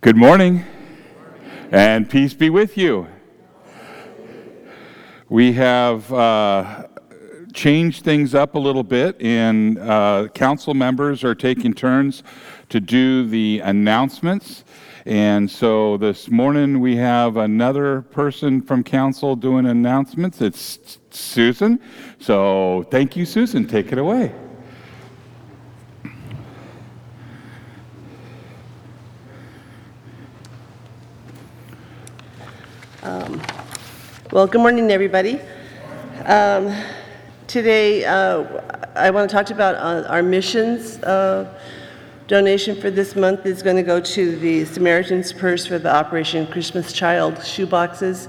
Good morning, and peace be with you. We have uh, changed things up a little bit, and uh, council members are taking turns to do the announcements. And so this morning we have another person from council doing announcements. It's Susan. So thank you, Susan. Take it away. Well, good morning, everybody. Um, Today, uh, I want to talk to you about uh, our missions. uh, Donation for this month is going to go to the Samaritan's Purse for the Operation Christmas Child shoeboxes.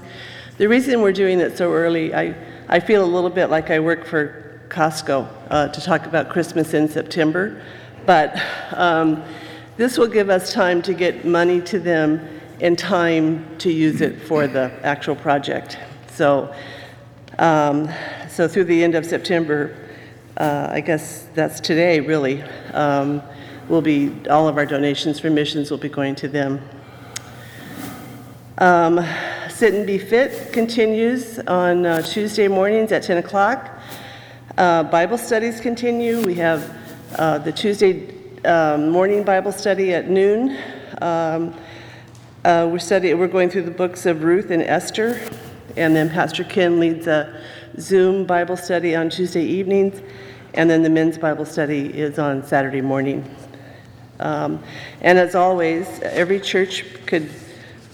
The reason we're doing it so early, I, I feel a little bit like I work for Costco uh, to talk about Christmas in September, but um, this will give us time to get money to them and time to use it for the actual project. So, um, so through the end of September, uh, I guess that's today, really, um, will be, all of our donations for missions will be going to them. Um, Sit and Be Fit continues on uh, Tuesday mornings at 10 o'clock. Uh, Bible studies continue. We have uh, the Tuesday um, morning Bible study at noon. Um, uh, We're studying, we're going through the books of Ruth and Esther, and then Pastor Ken leads a Zoom Bible study on Tuesday evenings, and then the men's Bible study is on Saturday morning. Um, And as always, every church could,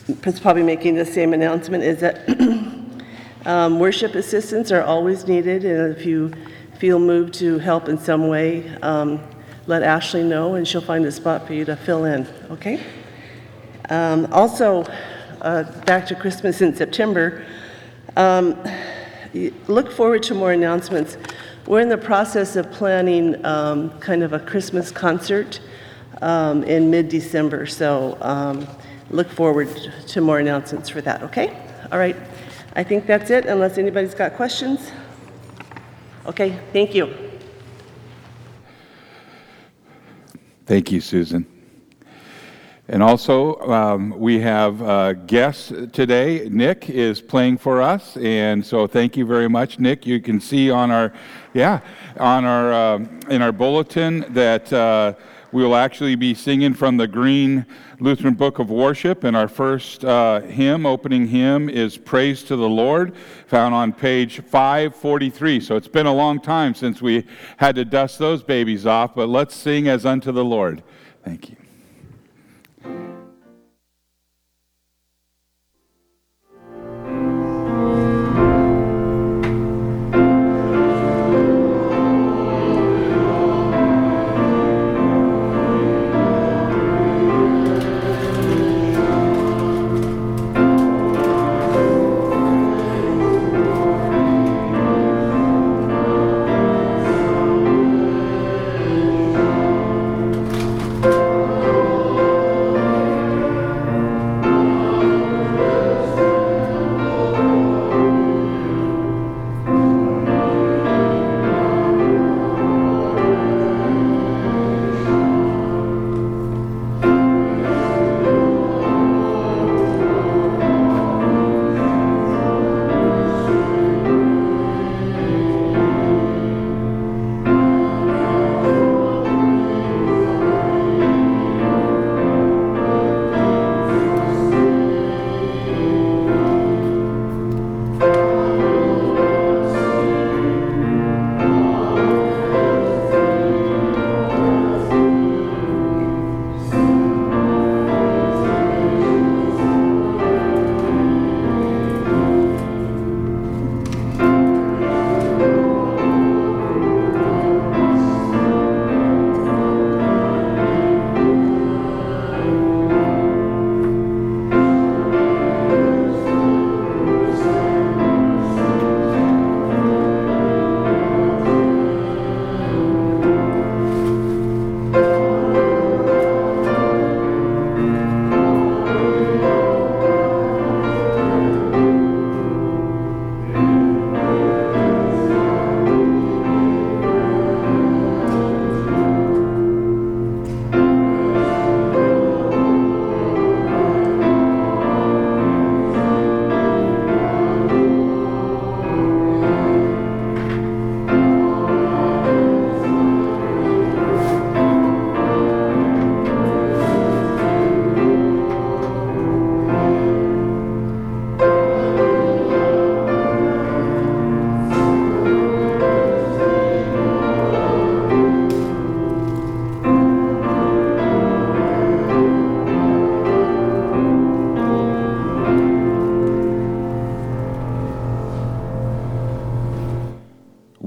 is probably making the same announcement, is that um, worship assistants are always needed, and if you feel moved to help in some way, um, let Ashley know, and she'll find a spot for you to fill in, okay? Um, Also, uh, back to Christmas in September, um, look forward to more announcements. We're in the process of planning um, kind of a Christmas concert um, in mid-December, so um, look forward to more announcements for that, okay? All right, I think that's it, unless anybody's got questions. Okay, thank you. Thank you, Susan. And also, um, we have uh, guests today. Nick is playing for us, and so thank you very much, Nick. You can see on our, yeah, on our um in our bulletin that uh, we will actually be singing from the Green Lutheran Book of Worship, and our first uh, hymn, opening hymn, is "Praise to the Lord," found on page 543. So it's been a long time since we had to dust those babies off, but let's sing as unto the Lord. Thank you.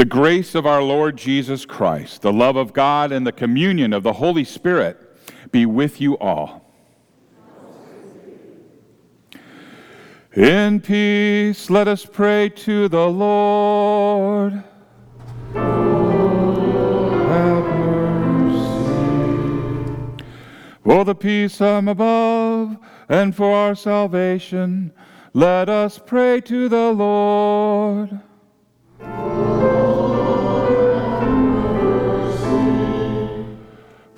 The grace of our Lord Jesus Christ, the love of God, and the communion of the Holy Spirit be with you all. In peace, let us pray to the Lord. Have mercy. For the peace from above and for our salvation, let us pray to the Lord.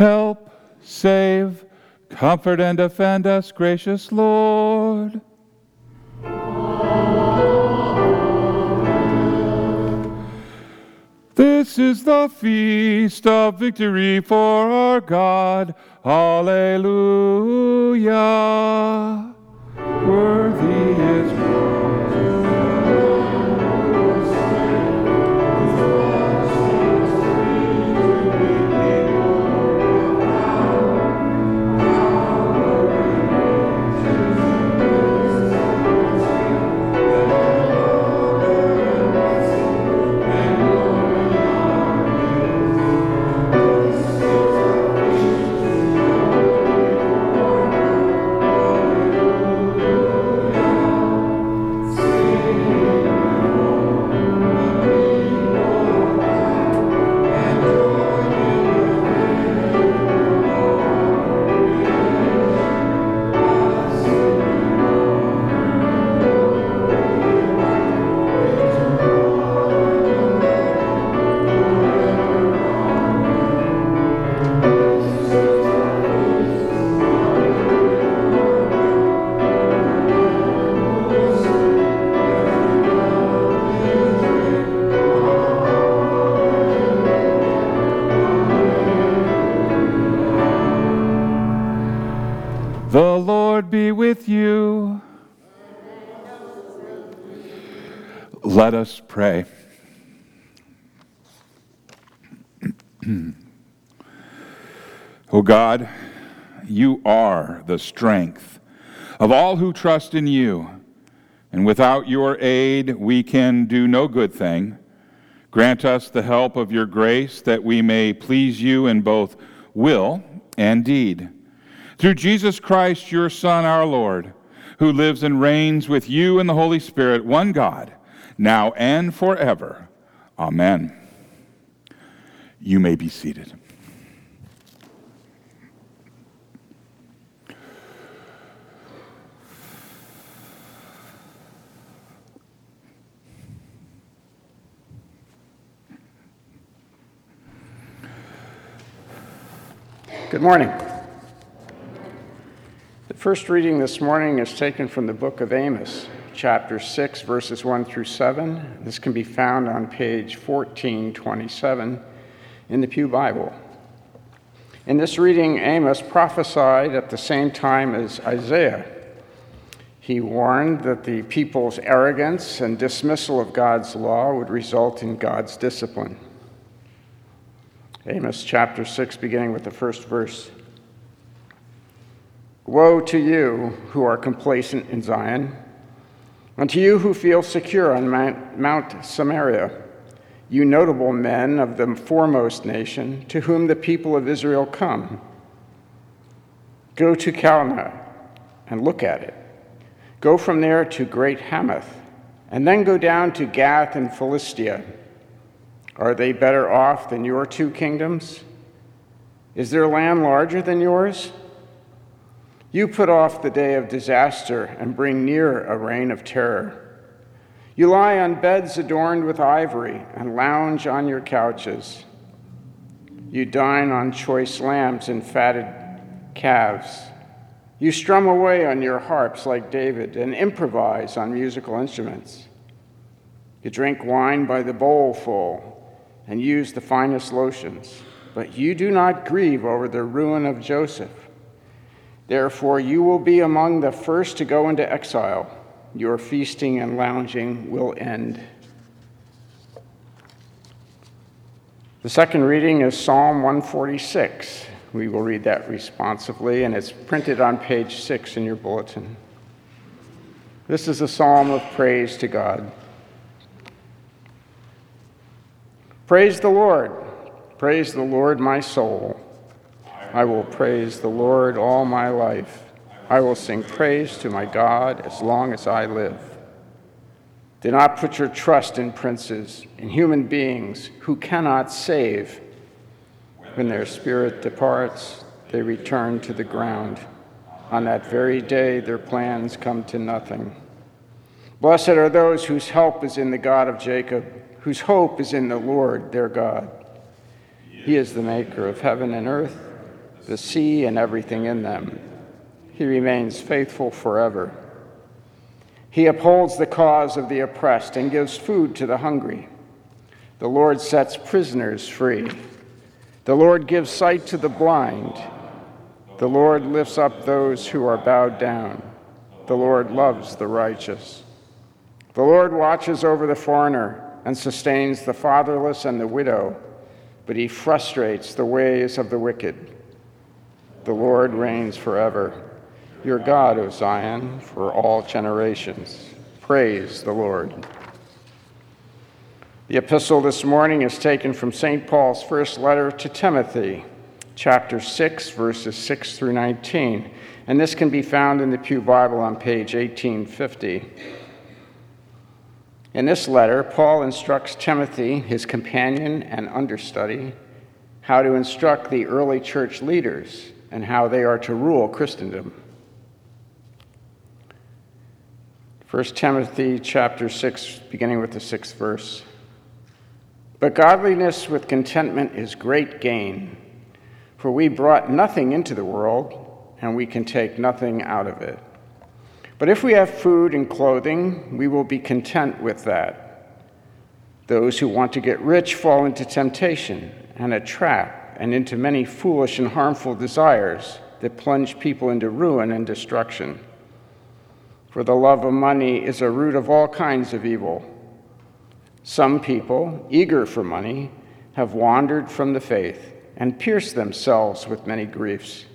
Help, save, Comfort and defend us, gracious Lord. This is the feast of victory for our God. Alleluia. Worthy is Lord be with you. Let us pray. O oh God, you are the strength of all who trust in you, and without your aid we can do no good thing. Grant us the help of your grace that we may please you in both will and deed. Through Jesus Christ, your Son, our Lord, who lives and reigns with you in the Holy Spirit, one God, now and forever. Amen. You may be seated. Good morning. First reading this morning is taken from the book of Amos, chapter 6, verses 1 through 7. This can be found on page 1427 in the Pew Bible. In this reading, Amos prophesied at the same time as Isaiah. He warned that the people's arrogance and dismissal of God's law would result in God's discipline. Amos chapter 6, beginning with the first verse. Woe to you who are complacent in Zion, and to you who feel secure on Mount Samaria, you notable men of the foremost nation, to whom the people of Israel come. Go to Calneh and look at it. Go from there to Great Hamath, and then go down to Gath and Philistia are they better off than your two kingdoms? Is their land larger than yours? You put off the day of disaster and bring near a reign of terror. You lie on beds adorned with ivory and lounge on your couches. You dine on choice lambs and fatted calves. You strum away on your harps like David and improvise on musical instruments. You drink wine by the bowlful and use the finest lotions. But you do not grieve over the ruin of Joseph. Therefore, you will be among the first to go into exile. Your feasting and lounging will end. The second reading is Psalm 146. We will read that responsively, and it's printed on page six in your bulletin. This is a psalm of praise to God. Praise the Lord. Praise the Lord, my soul. I will praise the Lord all my life. I will sing praise to my God as long as I live. Do not put your trust in princes, in human beings who cannot save. When their spirit departs, they return to the ground. On that very day, their plans come to nothing. Blessed are those whose help is in the God of Jacob whose hope is in the Lord their God. He is the maker of heaven and earth, the sea and everything in them. He remains faithful forever. He upholds the cause of the oppressed and gives food to the hungry. The Lord sets prisoners free. The Lord gives sight to the blind. The Lord lifts up those who are bowed down. The Lord loves the righteous. The Lord watches over the foreigner and sustains the fatherless and the widow, but he frustrates the ways of the wicked. The Lord reigns forever. Your God, O Zion, for all generations. Praise the Lord. The epistle this morning is taken from St. Paul's first letter to Timothy, chapter 6, verses 6 through 19. And this can be found in the Pew Bible on page 1850. In this letter, Paul instructs Timothy, his companion and understudy, how to instruct the early church leaders and how they are to rule Christendom. 1 Timothy chapter 6 beginning with the 6th verse. But godliness with contentment is great gain, for we brought nothing into the world, and we can take nothing out of it. But if we have food and clothing, we will be content with that. Those who want to get rich fall into temptation and a trap and into many foolish and harmful desires, that plunge people into ruin and destruction. For the love of money is a root of all kinds of evil. Some people, eager for money, have wandered from the faith and pierced themselves with many griefs.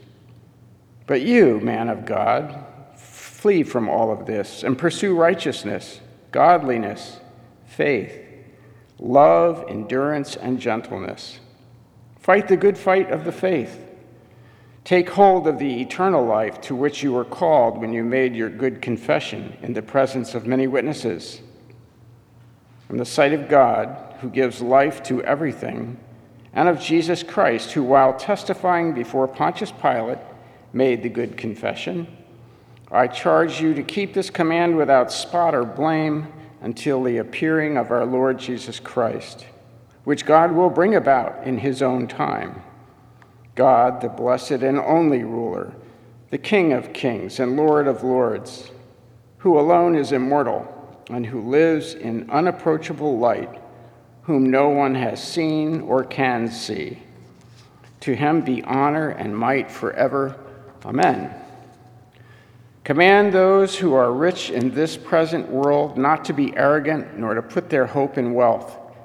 But you, man of God, flee from all of this and pursue righteousness, godliness, faith, love, endurance, and gentleness. Fight the good fight of the faith. Take hold of the eternal life to which you were called when you made your good confession in the presence of many witnesses. From the sight of God, who gives life to everything, and of Jesus Christ, who, while testifying before Pontius Pilate, made the good confession, I charge you to keep this command without spot or blame until the appearing of our Lord Jesus Christ, which God will bring about in his own time. God, the blessed and only ruler, the King of kings and Lord of lords, who alone is immortal and who lives in unapproachable light, whom no one has seen or can see. To him be honor and might forever. Amen. Command those who are rich in this present world not to be arrogant, nor to put their hope in wealth,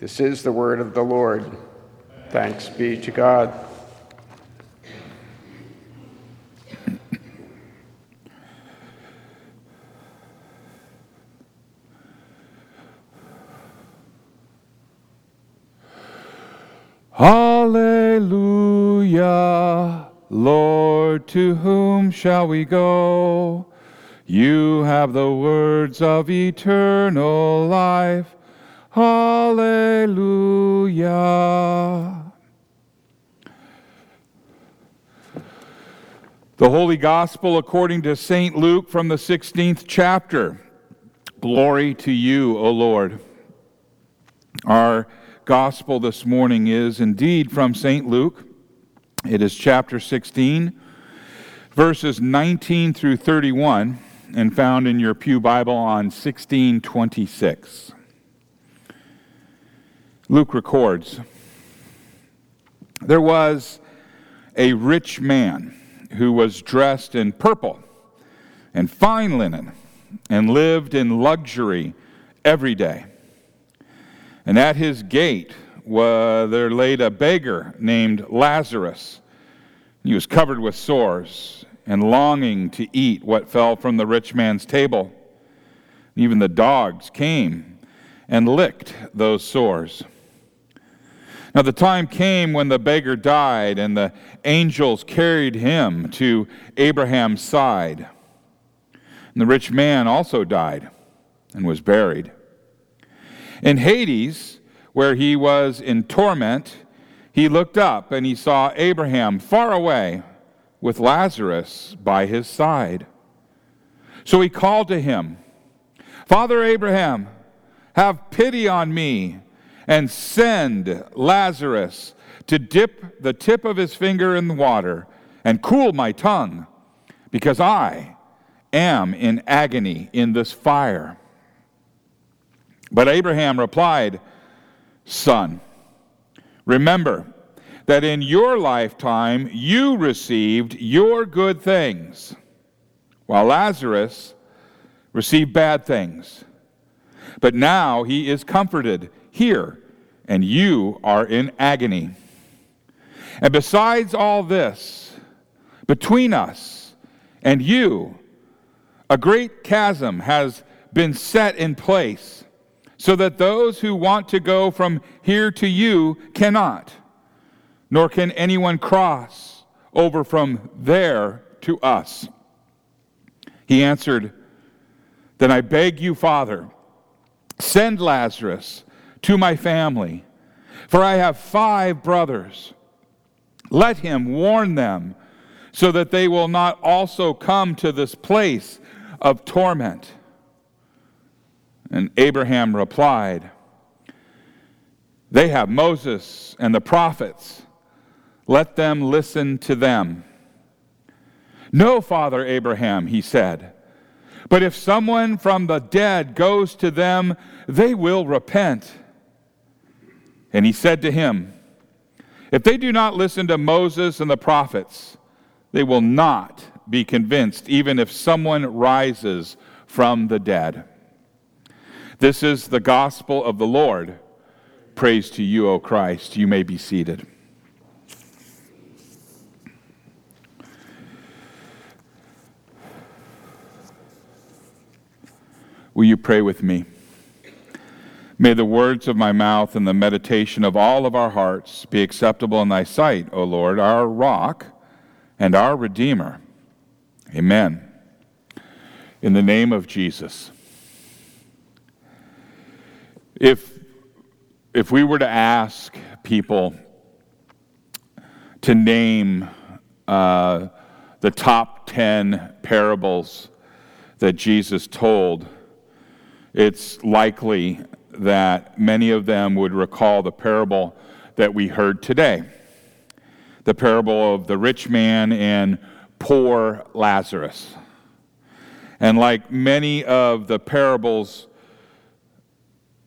This is the word of the Lord. Thanks be to God. Hallelujah. Lord, to whom shall we go? You have the words of eternal life. Hallelujah. The Holy Gospel according to St. Luke from the 16th chapter. Glory to you, O Lord. Our gospel this morning is indeed from St. Luke. It is chapter 16, verses 19 through 31, and found in your Pew Bible on 1626. Luke records There was a rich man who was dressed in purple and fine linen and lived in luxury every day. And at his gate uh, there laid a beggar named Lazarus. He was covered with sores and longing to eat what fell from the rich man's table. Even the dogs came and licked those sores. Now, the time came when the beggar died, and the angels carried him to Abraham's side. And the rich man also died and was buried. In Hades, where he was in torment, he looked up and he saw Abraham far away with Lazarus by his side. So he called to him, Father Abraham, have pity on me and send Lazarus to dip the tip of his finger in the water and cool my tongue, because I am in agony in this fire. But Abraham replied, Son, remember that in your lifetime you received your good things, while Lazarus received bad things. But now he is comforted here, and you are in agony. And besides all this, between us and you, a great chasm has been set in place so that those who want to go from here to you cannot, nor can anyone cross over from there to us. He answered, Then I beg you, Father, send Lazarus to my family, for I have five brothers. Let him warn them so that they will not also come to this place of torment. And Abraham replied, They have Moses and the prophets. Let them listen to them. No, Father Abraham, he said. But if someone from the dead goes to them, they will repent. And he said to him, If they do not listen to Moses and the prophets, they will not be convinced, even if someone rises from the dead. This is the gospel of the Lord. Praise to you, O Christ. You may be seated. Will you pray with me? May the words of my mouth and the meditation of all of our hearts be acceptable in thy sight, O Lord, our rock and our Redeemer. Amen. In the name of Jesus. If, if we were to ask people to name uh, the top 10 parables that Jesus told, it's likely that many of them would recall the parable that we heard today the parable of the rich man and poor Lazarus. And like many of the parables,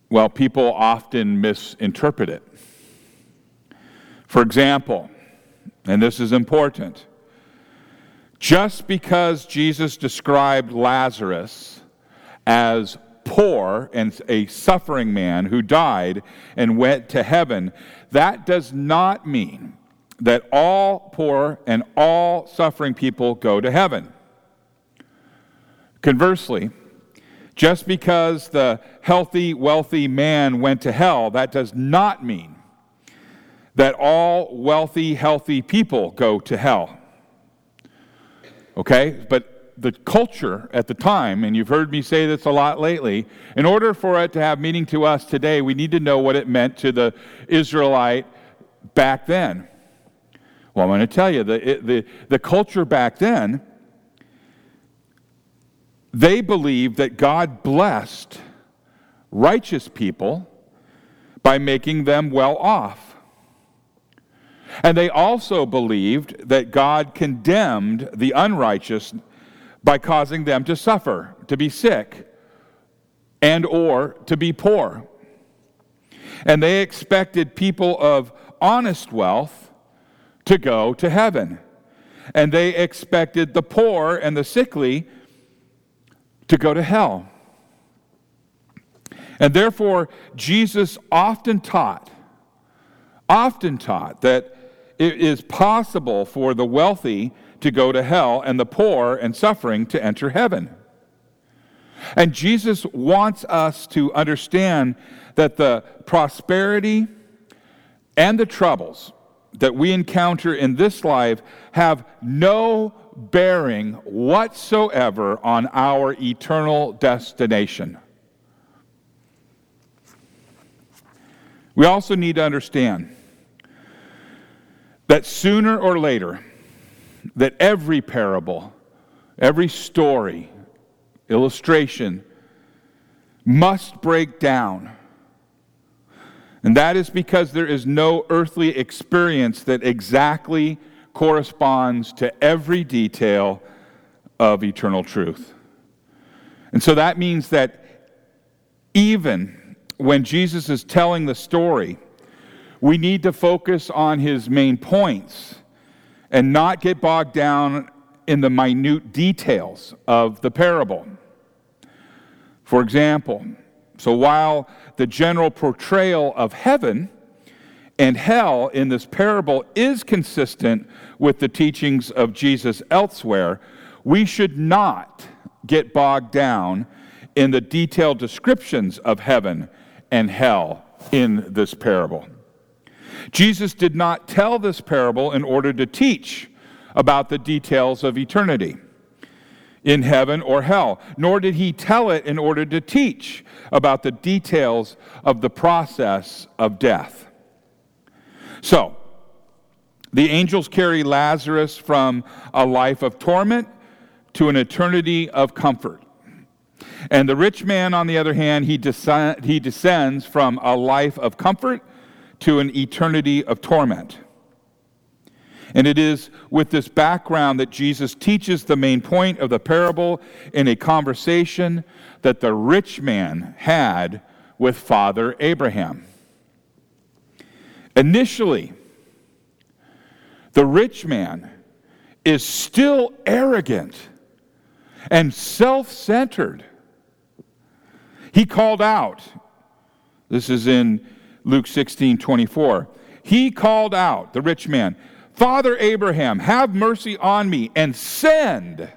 well, people often misinterpret it. For example, and this is important, just because Jesus described Lazarus as poor and a suffering man who died and went to heaven, that does not mean that all poor and all suffering people go to heaven. Conversely, just because the healthy, wealthy man went to hell, that does not mean that all wealthy, healthy people go to hell. Okay? But the culture at the time, and you've heard me say this a lot lately, in order for it to have meaning to us today, we need to know what it meant to the Israelite back then. Well, I'm going to tell you, the, the, the culture back then, they believed that God blessed righteous people by making them well off. And they also believed that God condemned the unrighteous by causing them to suffer, to be sick, and or to be poor. And they expected people of honest wealth to go to heaven. And they expected the poor and the sickly to go to hell. And therefore, Jesus often taught, often taught that it is possible for the wealthy to go to hell and the poor and suffering to enter heaven. And Jesus wants us to understand that the prosperity and the troubles that we encounter in this life have no bearing whatsoever on our eternal destination. We also need to understand that sooner or later, that every parable, every story, illustration must break down. And that is because there is no earthly experience that exactly corresponds to every detail of eternal truth. And so that means that even when Jesus is telling the story, we need to focus on his main points and not get bogged down in the minute details of the parable. For example, so while the general portrayal of heaven and hell in this parable is consistent with the teachings of Jesus elsewhere, we should not get bogged down in the detailed descriptions of heaven and hell in this parable. Jesus did not tell this parable in order to teach about the details of eternity in heaven or hell, nor did he tell it in order to teach about the details of the process of death. So, The angels carry Lazarus from a life of torment to an eternity of comfort. And the rich man, on the other hand, he, he descends from a life of comfort to an eternity of torment. And it is with this background that Jesus teaches the main point of the parable in a conversation that the rich man had with Father Abraham. Initially, the rich man is still arrogant and self centered. He called out, this is in Luke 16 24. He called out, the rich man, Father Abraham, have mercy on me and send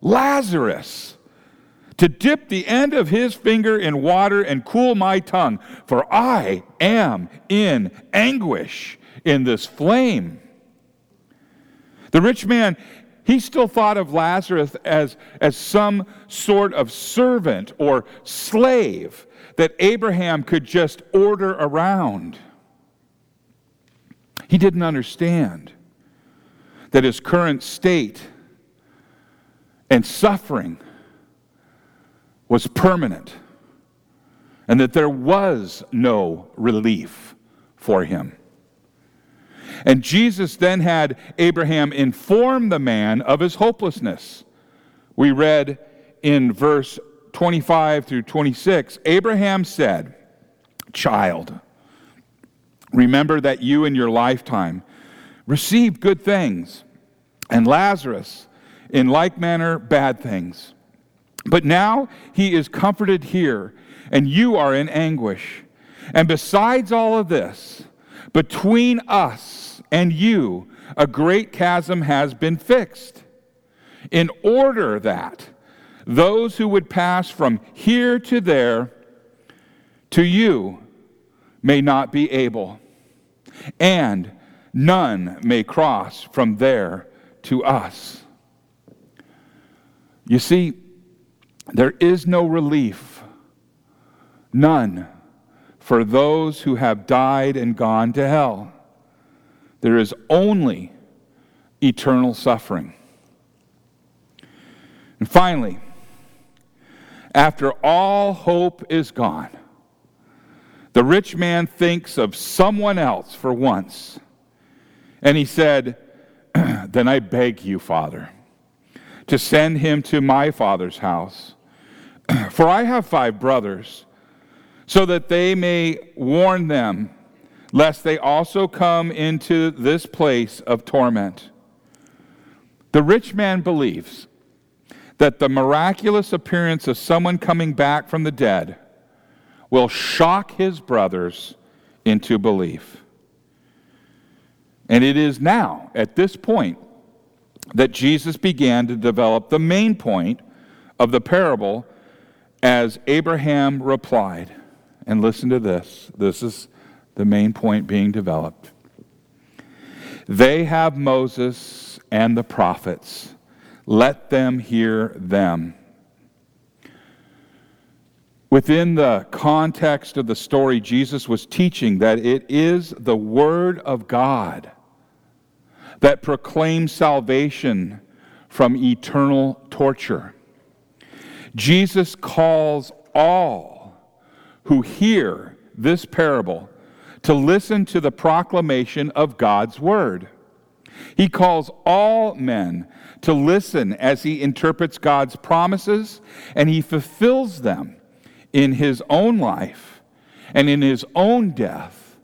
Lazarus to dip the end of his finger in water and cool my tongue, for I am in anguish in this flame. The rich man, he still thought of Lazarus as, as some sort of servant or slave that Abraham could just order around. He didn't understand that his current state and suffering was permanent and that there was no relief for him. And Jesus then had Abraham inform the man of his hopelessness. We read in verse 25 through 26 Abraham said, Child, remember that you in your lifetime received good things, and Lazarus in like manner bad things. But now he is comforted here, and you are in anguish. And besides all of this, between us and you, a great chasm has been fixed, in order that those who would pass from here to there to you may not be able, and none may cross from there to us. You see, there is no relief, none, for those who have died and gone to hell. There is only eternal suffering. And finally, after all hope is gone, the rich man thinks of someone else for once. And he said, Then I beg you, Father, to send him to my father's house. For I have five brothers, so that they may warn them, lest they also come into this place of torment. The rich man believes that the miraculous appearance of someone coming back from the dead will shock his brothers into belief. And it is now, at this point, that Jesus began to develop the main point of the parable as Abraham replied. And listen to this this is the main point being developed. They have Moses and the prophets. Let them hear them. Within the context of the story, Jesus was teaching that it is the Word of God that proclaims salvation from eternal torture. Jesus calls all who hear this parable to listen to the proclamation of God's Word. He calls all men to listen as he interprets God's promises and he fulfills them in his own life and in his own death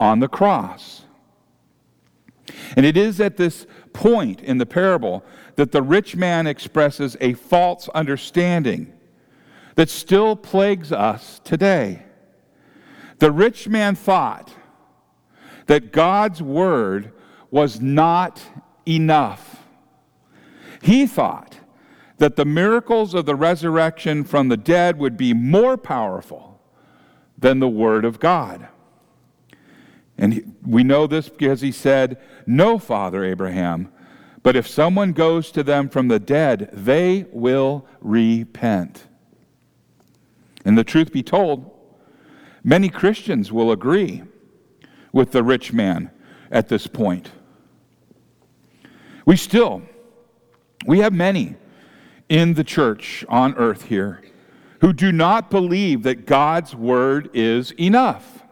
on the cross. And it is at this point in the parable that the rich man expresses a false understanding that still plagues us today. The rich man thought that God's word was not enough. He thought that the miracles of the resurrection from the dead would be more powerful than the Word of God. And we know this because he said, No, Father Abraham, but if someone goes to them from the dead, they will repent. And the truth be told, many Christians will agree with the rich man at this point. We still, we have many in the church on earth here who do not believe that God's word is enough.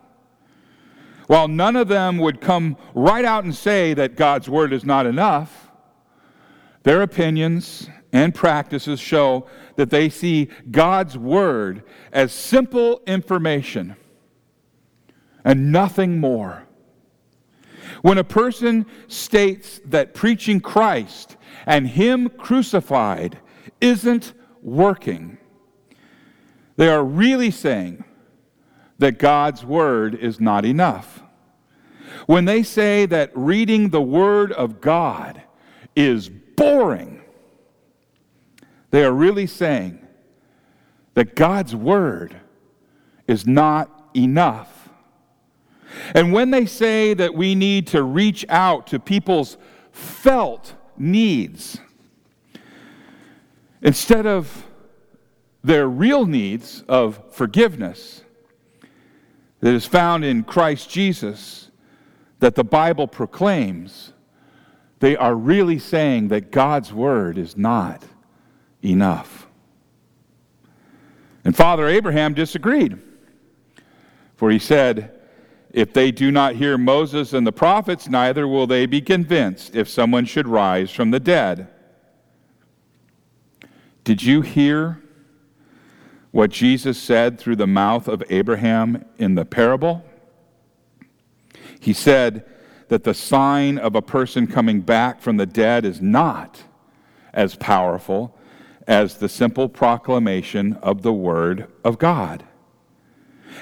While none of them would come right out and say that God's word is not enough, their opinions and practices show that they see God's word as simple information and nothing more. When a person states that preaching Christ and Him crucified isn't working, they are really saying that God's Word is not enough. When they say that reading the Word of God is boring, they are really saying that God's Word is not enough. And when they say that we need to reach out to people's felt needs, instead of their real needs of forgiveness that is found in Christ Jesus, that the Bible proclaims, they are really saying that God's Word is not enough. And Father Abraham disagreed, for he said, If they do not hear Moses and the prophets, neither will they be convinced if someone should rise from the dead. Did you hear what Jesus said through the mouth of Abraham in the parable? He said that the sign of a person coming back from the dead is not as powerful as the simple proclamation of the Word of God.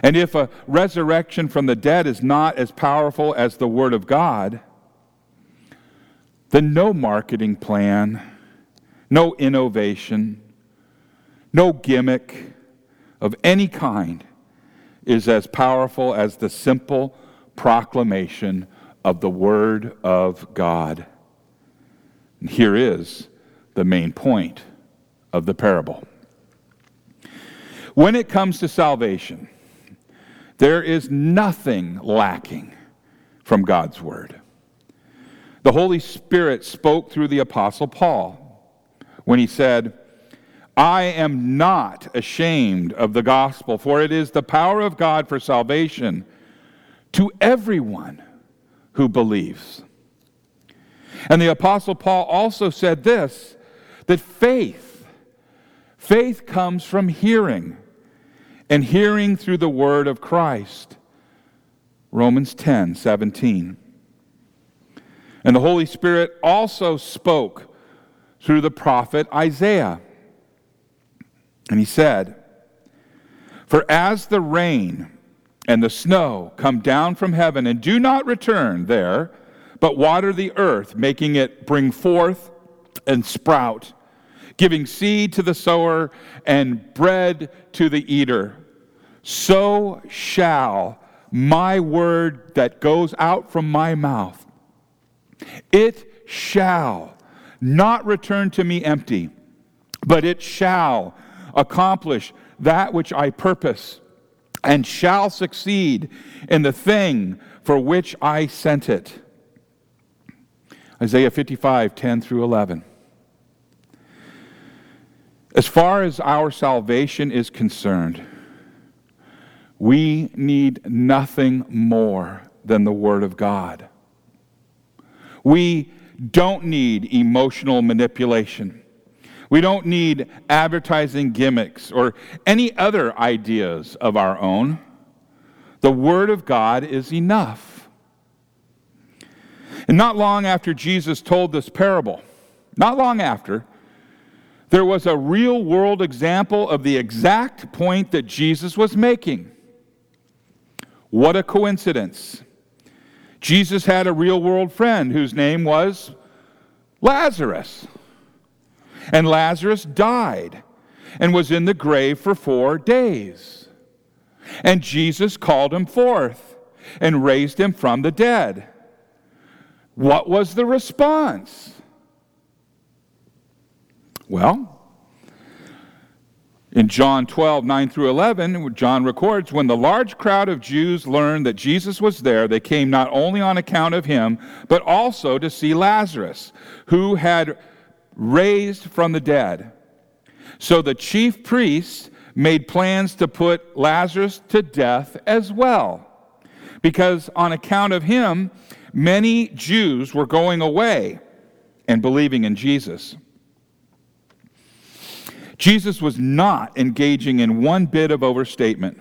And if a resurrection from the dead is not as powerful as the Word of God, then no marketing plan, no innovation, no gimmick of any kind is as powerful as the simple proclamation of the Word of God. And here is the main point of the parable. When it comes to salvation, there is nothing lacking from God's Word. The Holy Spirit spoke through the Apostle Paul when he said, I am not ashamed of the gospel, for it is the power of God for salvation to everyone who believes. And the Apostle Paul also said this that faith, faith comes from hearing, and hearing through the word of Christ. Romans 10 17. And the Holy Spirit also spoke through the prophet Isaiah. And he said, For as the rain and the snow come down from heaven and do not return there, but water the earth, making it bring forth and sprout, giving seed to the sower and bread to the eater, so shall my word that goes out from my mouth. It shall not return to me empty, but it shall accomplish that which I purpose and shall succeed in the thing for which I sent it. Isaiah 55, 10 through 11. As far as our salvation is concerned, we need nothing more than the Word of God. We don't need emotional manipulation. We don't need advertising gimmicks or any other ideas of our own. The Word of God is enough. And not long after Jesus told this parable, not long after, there was a real world example of the exact point that Jesus was making. What a coincidence. Jesus had a real world friend whose name was Lazarus. And Lazarus died and was in the grave for four days. And Jesus called him forth and raised him from the dead. What was the response? Well, In John 12, 9 through 11, John records when the large crowd of Jews learned that Jesus was there, they came not only on account of him, but also to see Lazarus, who had raised from the dead. So the chief priests made plans to put Lazarus to death as well, because on account of him, many Jews were going away and believing in Jesus. Jesus was not engaging in one bit of overstatement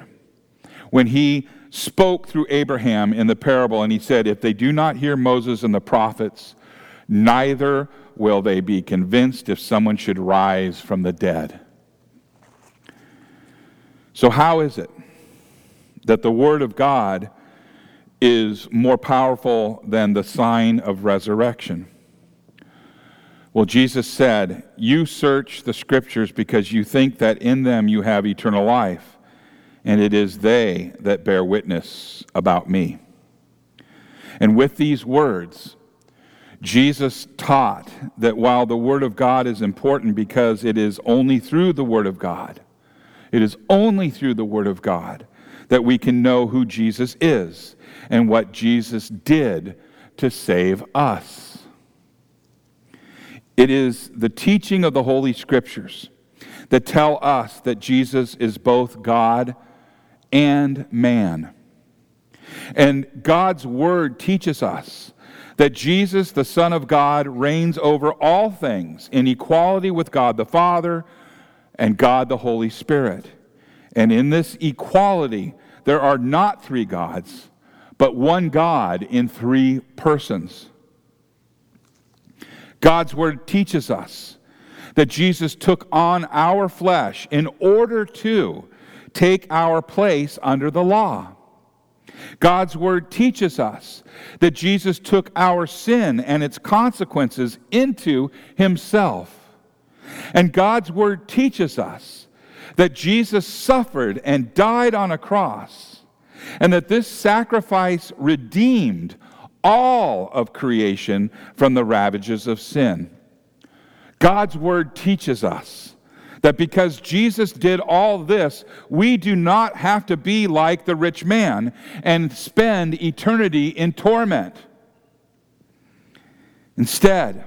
when he spoke through Abraham in the parable and he said, If they do not hear Moses and the prophets, neither will they be convinced if someone should rise from the dead. So, how is it that the Word of God is more powerful than the sign of resurrection? Well, Jesus said, You search the scriptures because you think that in them you have eternal life, and it is they that bear witness about me. And with these words, Jesus taught that while the Word of God is important because it is only through the Word of God, it is only through the Word of God that we can know who Jesus is and what Jesus did to save us. It is the teaching of the Holy Scriptures that tell us that Jesus is both God and man. And God's Word teaches us that Jesus, the Son of God, reigns over all things in equality with God the Father and God the Holy Spirit. And in this equality, there are not three gods, but one God in three persons. God's word teaches us that Jesus took on our flesh in order to take our place under the law. God's word teaches us that Jesus took our sin and its consequences into himself. And God's word teaches us that Jesus suffered and died on a cross, and that this sacrifice redeemed all of creation from the ravages of sin. God's word teaches us that because Jesus did all this, we do not have to be like the rich man and spend eternity in torment. Instead,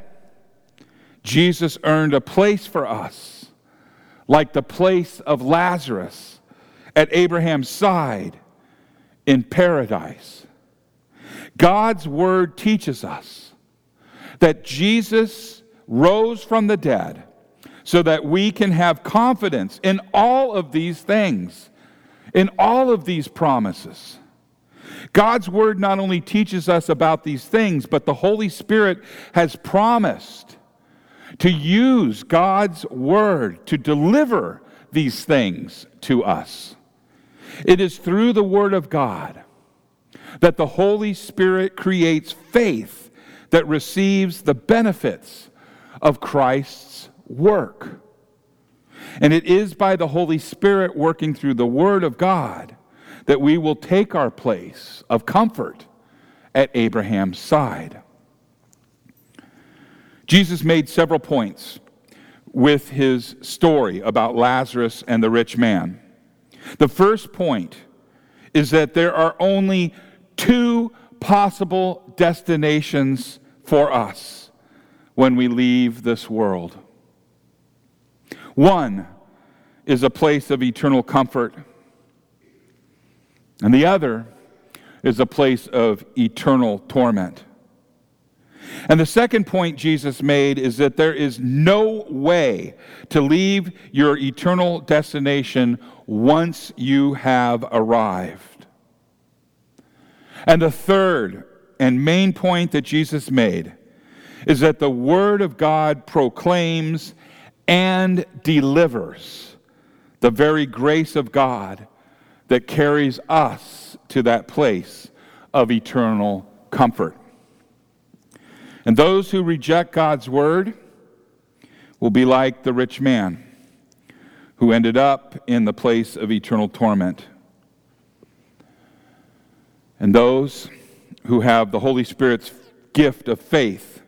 Jesus earned a place for us, like the place of Lazarus at Abraham's side in paradise. God's word teaches us that Jesus rose from the dead so that we can have confidence in all of these things, in all of these promises. God's word not only teaches us about these things, but the Holy Spirit has promised to use God's word to deliver these things to us. It is through the word of God that the Holy Spirit creates faith that receives the benefits of Christ's work. And it is by the Holy Spirit working through the Word of God that we will take our place of comfort at Abraham's side. Jesus made several points with his story about Lazarus and the rich man. The first point is that there are only two possible destinations for us when we leave this world. One is a place of eternal comfort, and the other is a place of eternal torment. And the second point Jesus made is that there is no way to leave your eternal destination once you have arrived. And the third and main point that Jesus made is that the Word of God proclaims and delivers the very grace of God that carries us to that place of eternal comfort. And those who reject God's Word will be like the rich man who ended up in the place of eternal torment. And those who have the Holy Spirit's gift of faith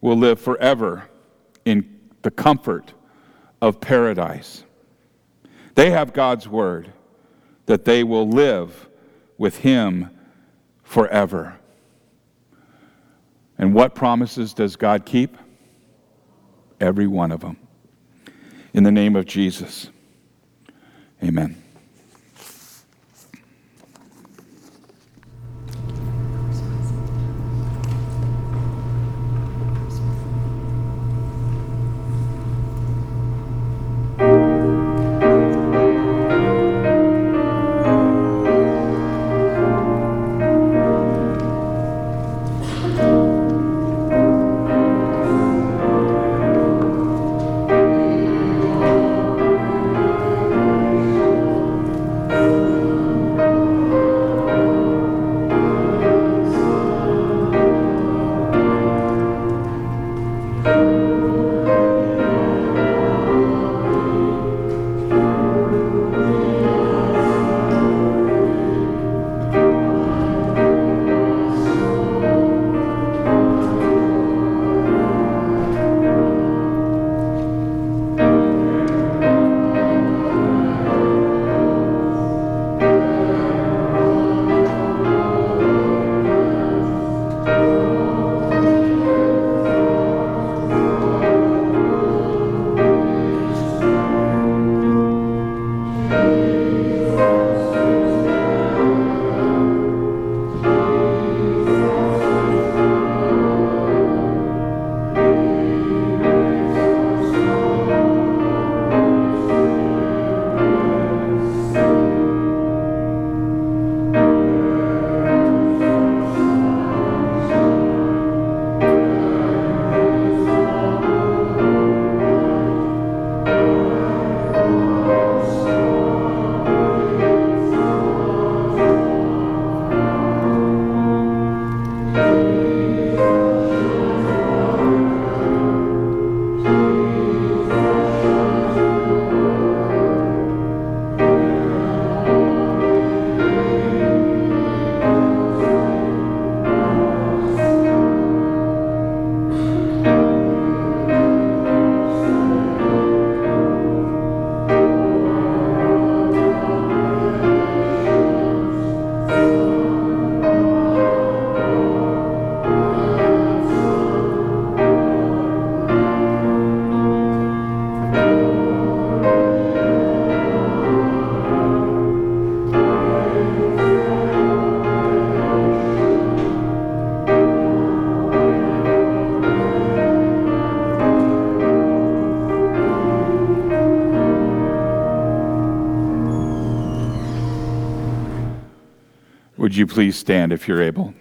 will live forever in the comfort of paradise. They have God's word that they will live with Him forever. And what promises does God keep? Every one of them. In the name of Jesus, amen. You please stand if you're able?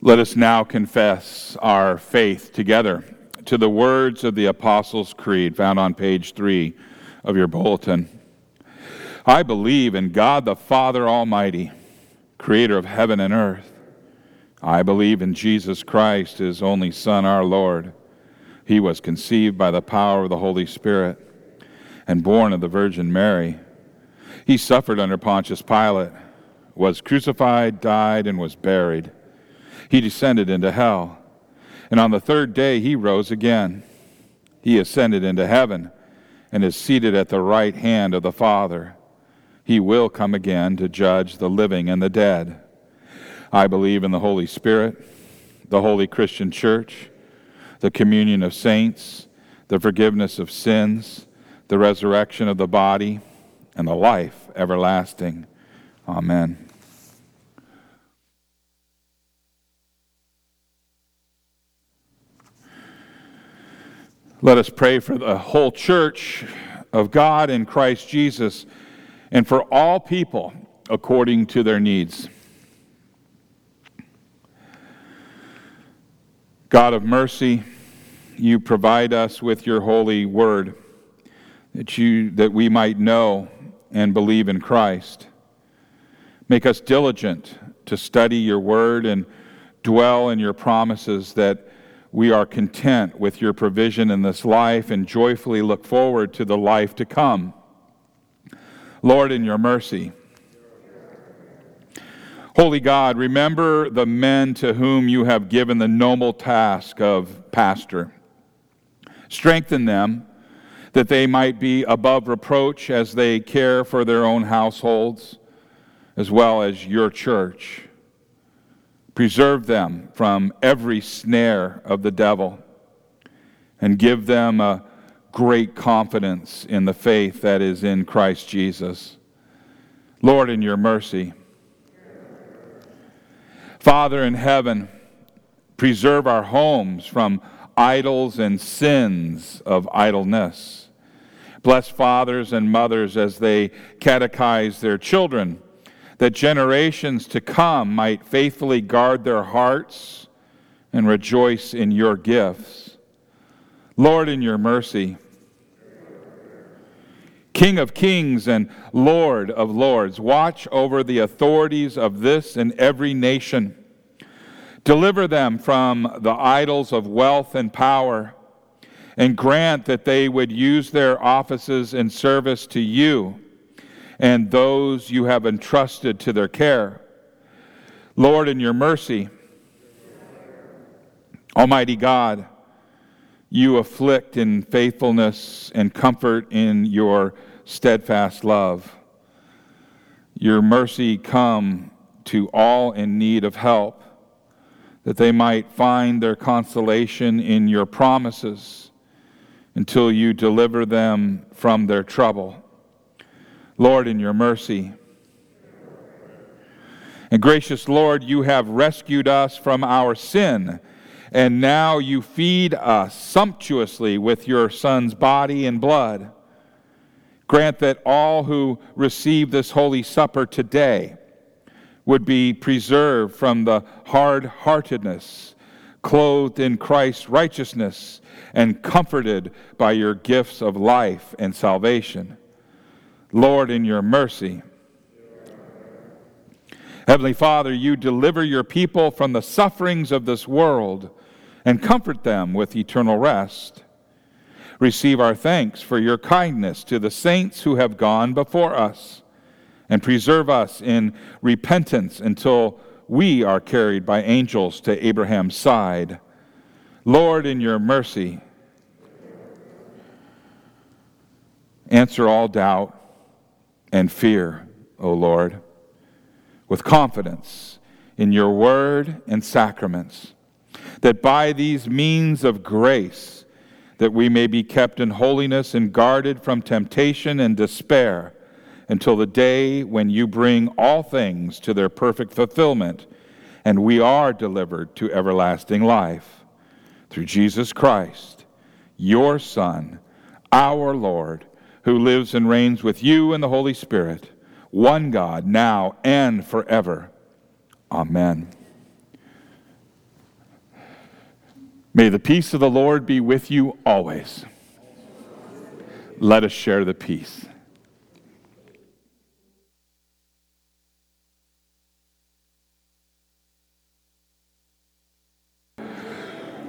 Let us now confess our faith together to the words of the Apostles' Creed found on page three of your bulletin. I believe in God the Father Almighty, creator of heaven and earth. I believe in Jesus Christ, his only Son, our Lord. He was conceived by the power of the Holy Spirit and born of the Virgin Mary. He suffered under Pontius Pilate, was crucified, died, and was buried. He descended into hell. And on the third day he rose again. He ascended into heaven and is seated at the right hand of the Father. He will come again to judge the living and the dead. I believe in the Holy Spirit, the holy Christian church, the communion of saints, the forgiveness of sins, the resurrection of the body, and the life everlasting. Amen. Let us pray for the whole church of God in Christ Jesus and for all people according to their needs. God of mercy, you provide us with your holy word that, you, that we might know and believe in Christ. Make us diligent to study your word and dwell in your promises that we are content with your provision in this life and joyfully look forward to the life to come. Lord, in your mercy, Holy God, remember the men to whom you have given the noble task of pastor. Strengthen them that they might be above reproach as they care for their own households, as well as your church. Preserve them from every snare of the devil and give them a great confidence in the faith that is in Christ Jesus. Lord, in your mercy, Father in heaven, preserve our homes from idols and sins of idleness. Bless fathers and mothers as they catechize their children, that generations to come might faithfully guard their hearts and rejoice in your gifts. Lord, in your mercy, King of kings and Lord of lords, watch over the authorities of this and every nation. Deliver them from the idols of wealth and power, and grant that they would use their offices in service to you and those you have entrusted to their care. Lord, in your mercy, Almighty God, you afflict in faithfulness and comfort in your steadfast love. Your mercy come to all in need of help, that they might find their consolation in your promises until you deliver them from their trouble. Lord, in your mercy, and gracious Lord, you have rescued us from our sin and now you feed us sumptuously with your Son's body and blood. Grant that all who receive this holy supper today would be preserved from the hard heartedness, clothed in Christ's righteousness, and comforted by your gifts of life and salvation. Lord, in your mercy, Heavenly Father, you deliver your people from the sufferings of this world and comfort them with eternal rest. Receive our thanks for your kindness to the saints who have gone before us, and preserve us in repentance until we are carried by angels to Abraham's side. Lord, in your mercy, answer all doubt and fear, O Lord with confidence in your word and sacraments, that by these means of grace that we may be kept in holiness and guarded from temptation and despair until the day when you bring all things to their perfect fulfillment and we are delivered to everlasting life through Jesus Christ, your Son, our Lord, who lives and reigns with you in the Holy Spirit one God, now and forever. Amen. May the peace of the Lord be with you always. Let us share the peace.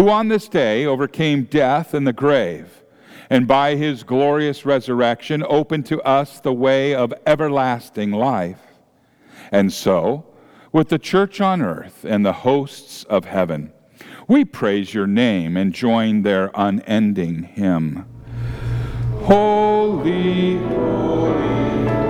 who on this day overcame death and the grave, and by his glorious resurrection opened to us the way of everlasting life. And so, with the church on earth and the hosts of heaven, we praise your name and join their unending hymn. Holy, holy,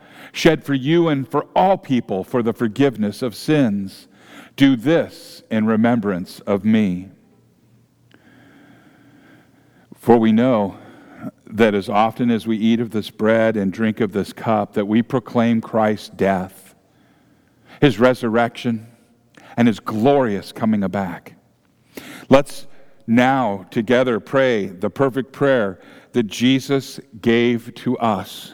shed for you and for all people for the forgiveness of sins. Do this in remembrance of me. For we know that as often as we eat of this bread and drink of this cup, that we proclaim Christ's death, his resurrection, and his glorious coming back. Let's now together pray the perfect prayer that Jesus gave to us.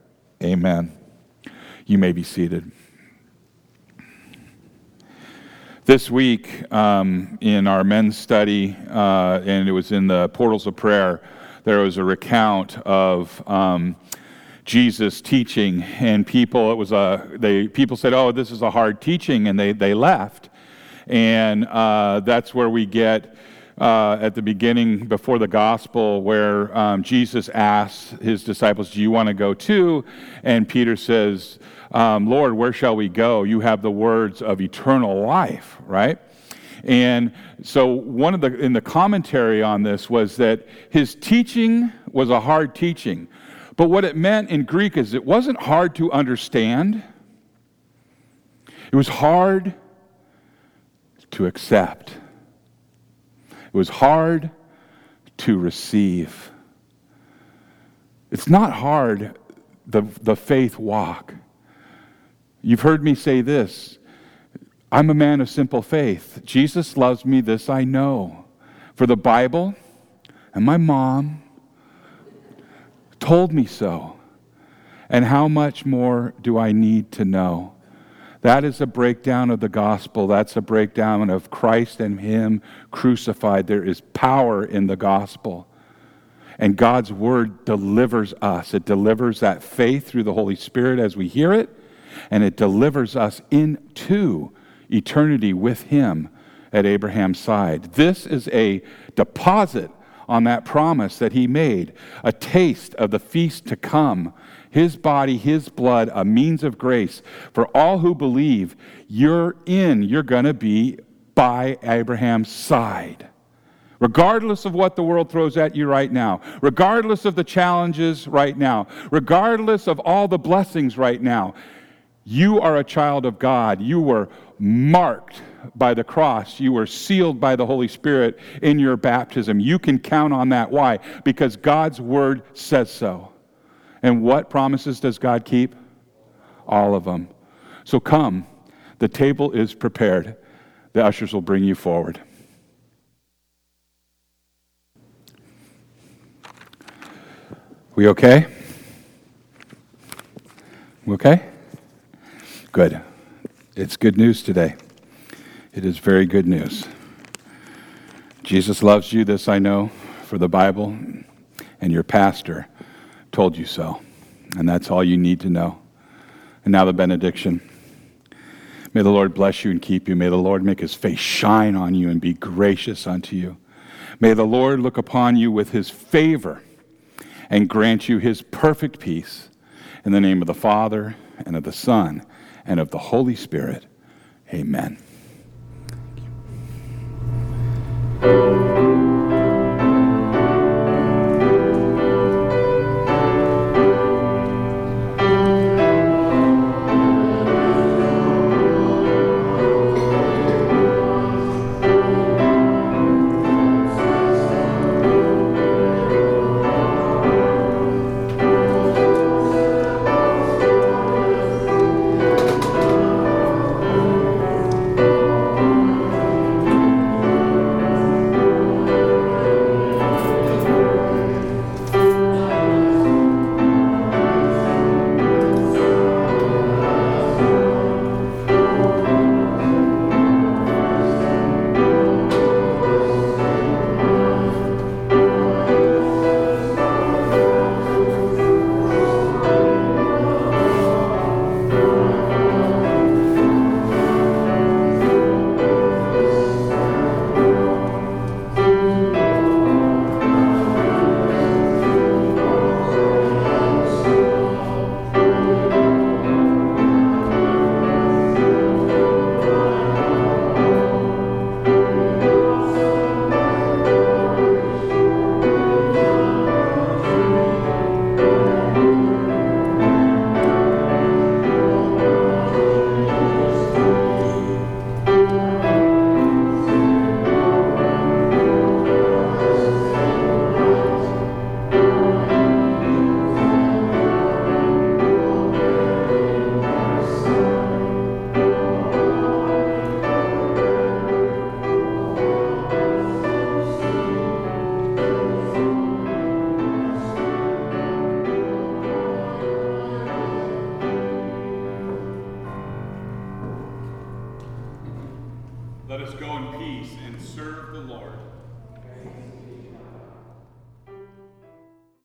Amen. You may be seated. This week, um, in our men's study, uh, and it was in the Portals of Prayer, there was a recount of um, Jesus teaching, and people it was a they people said, "Oh, this is a hard teaching," and they they left, and uh, that's where we get. Uh, at the beginning, before the gospel, where um, Jesus asks his disciples, Do you want to go too? And Peter says, um, Lord, where shall we go? You have the words of eternal life, right? And so one of the in the commentary on this was that his teaching was a hard teaching. But what it meant in Greek is it wasn't hard to understand. It was hard to accept. It was hard to receive. It's not hard, the, the faith walk. You've heard me say this I'm a man of simple faith. Jesus loves me, this I know. For the Bible and my mom told me so. And how much more do I need to know? That is a breakdown of the gospel. That's a breakdown of Christ and Him crucified. There is power in the gospel. And God's word delivers us. It delivers that faith through the Holy Spirit as we hear it, and it delivers us into eternity with him at Abraham's side. This is a deposit on that promise that he made, a taste of the feast to come. His body, his blood, a means of grace for all who believe. You're in, you're going to be by Abraham's side. Regardless of what the world throws at you right now, regardless of the challenges right now, regardless of all the blessings right now, you are a child of God. You were marked by the cross. You were sealed by the Holy Spirit in your baptism. You can count on that. Why? Because God's word says so. And what promises does God keep? All of them. So come. The table is prepared. The ushers will bring you forward. We okay? We okay? Good. It's good news today. It is very good news. Jesus loves you, this I know, for the Bible, and your pastor told you so. And that's all you need to know. And now the benediction. May the Lord bless you and keep you. May the Lord make his face shine on you and be gracious unto you. May the Lord look upon you with his favor and grant you his perfect peace. In the name of the Father, and of the Son, and of the Holy Spirit. Amen.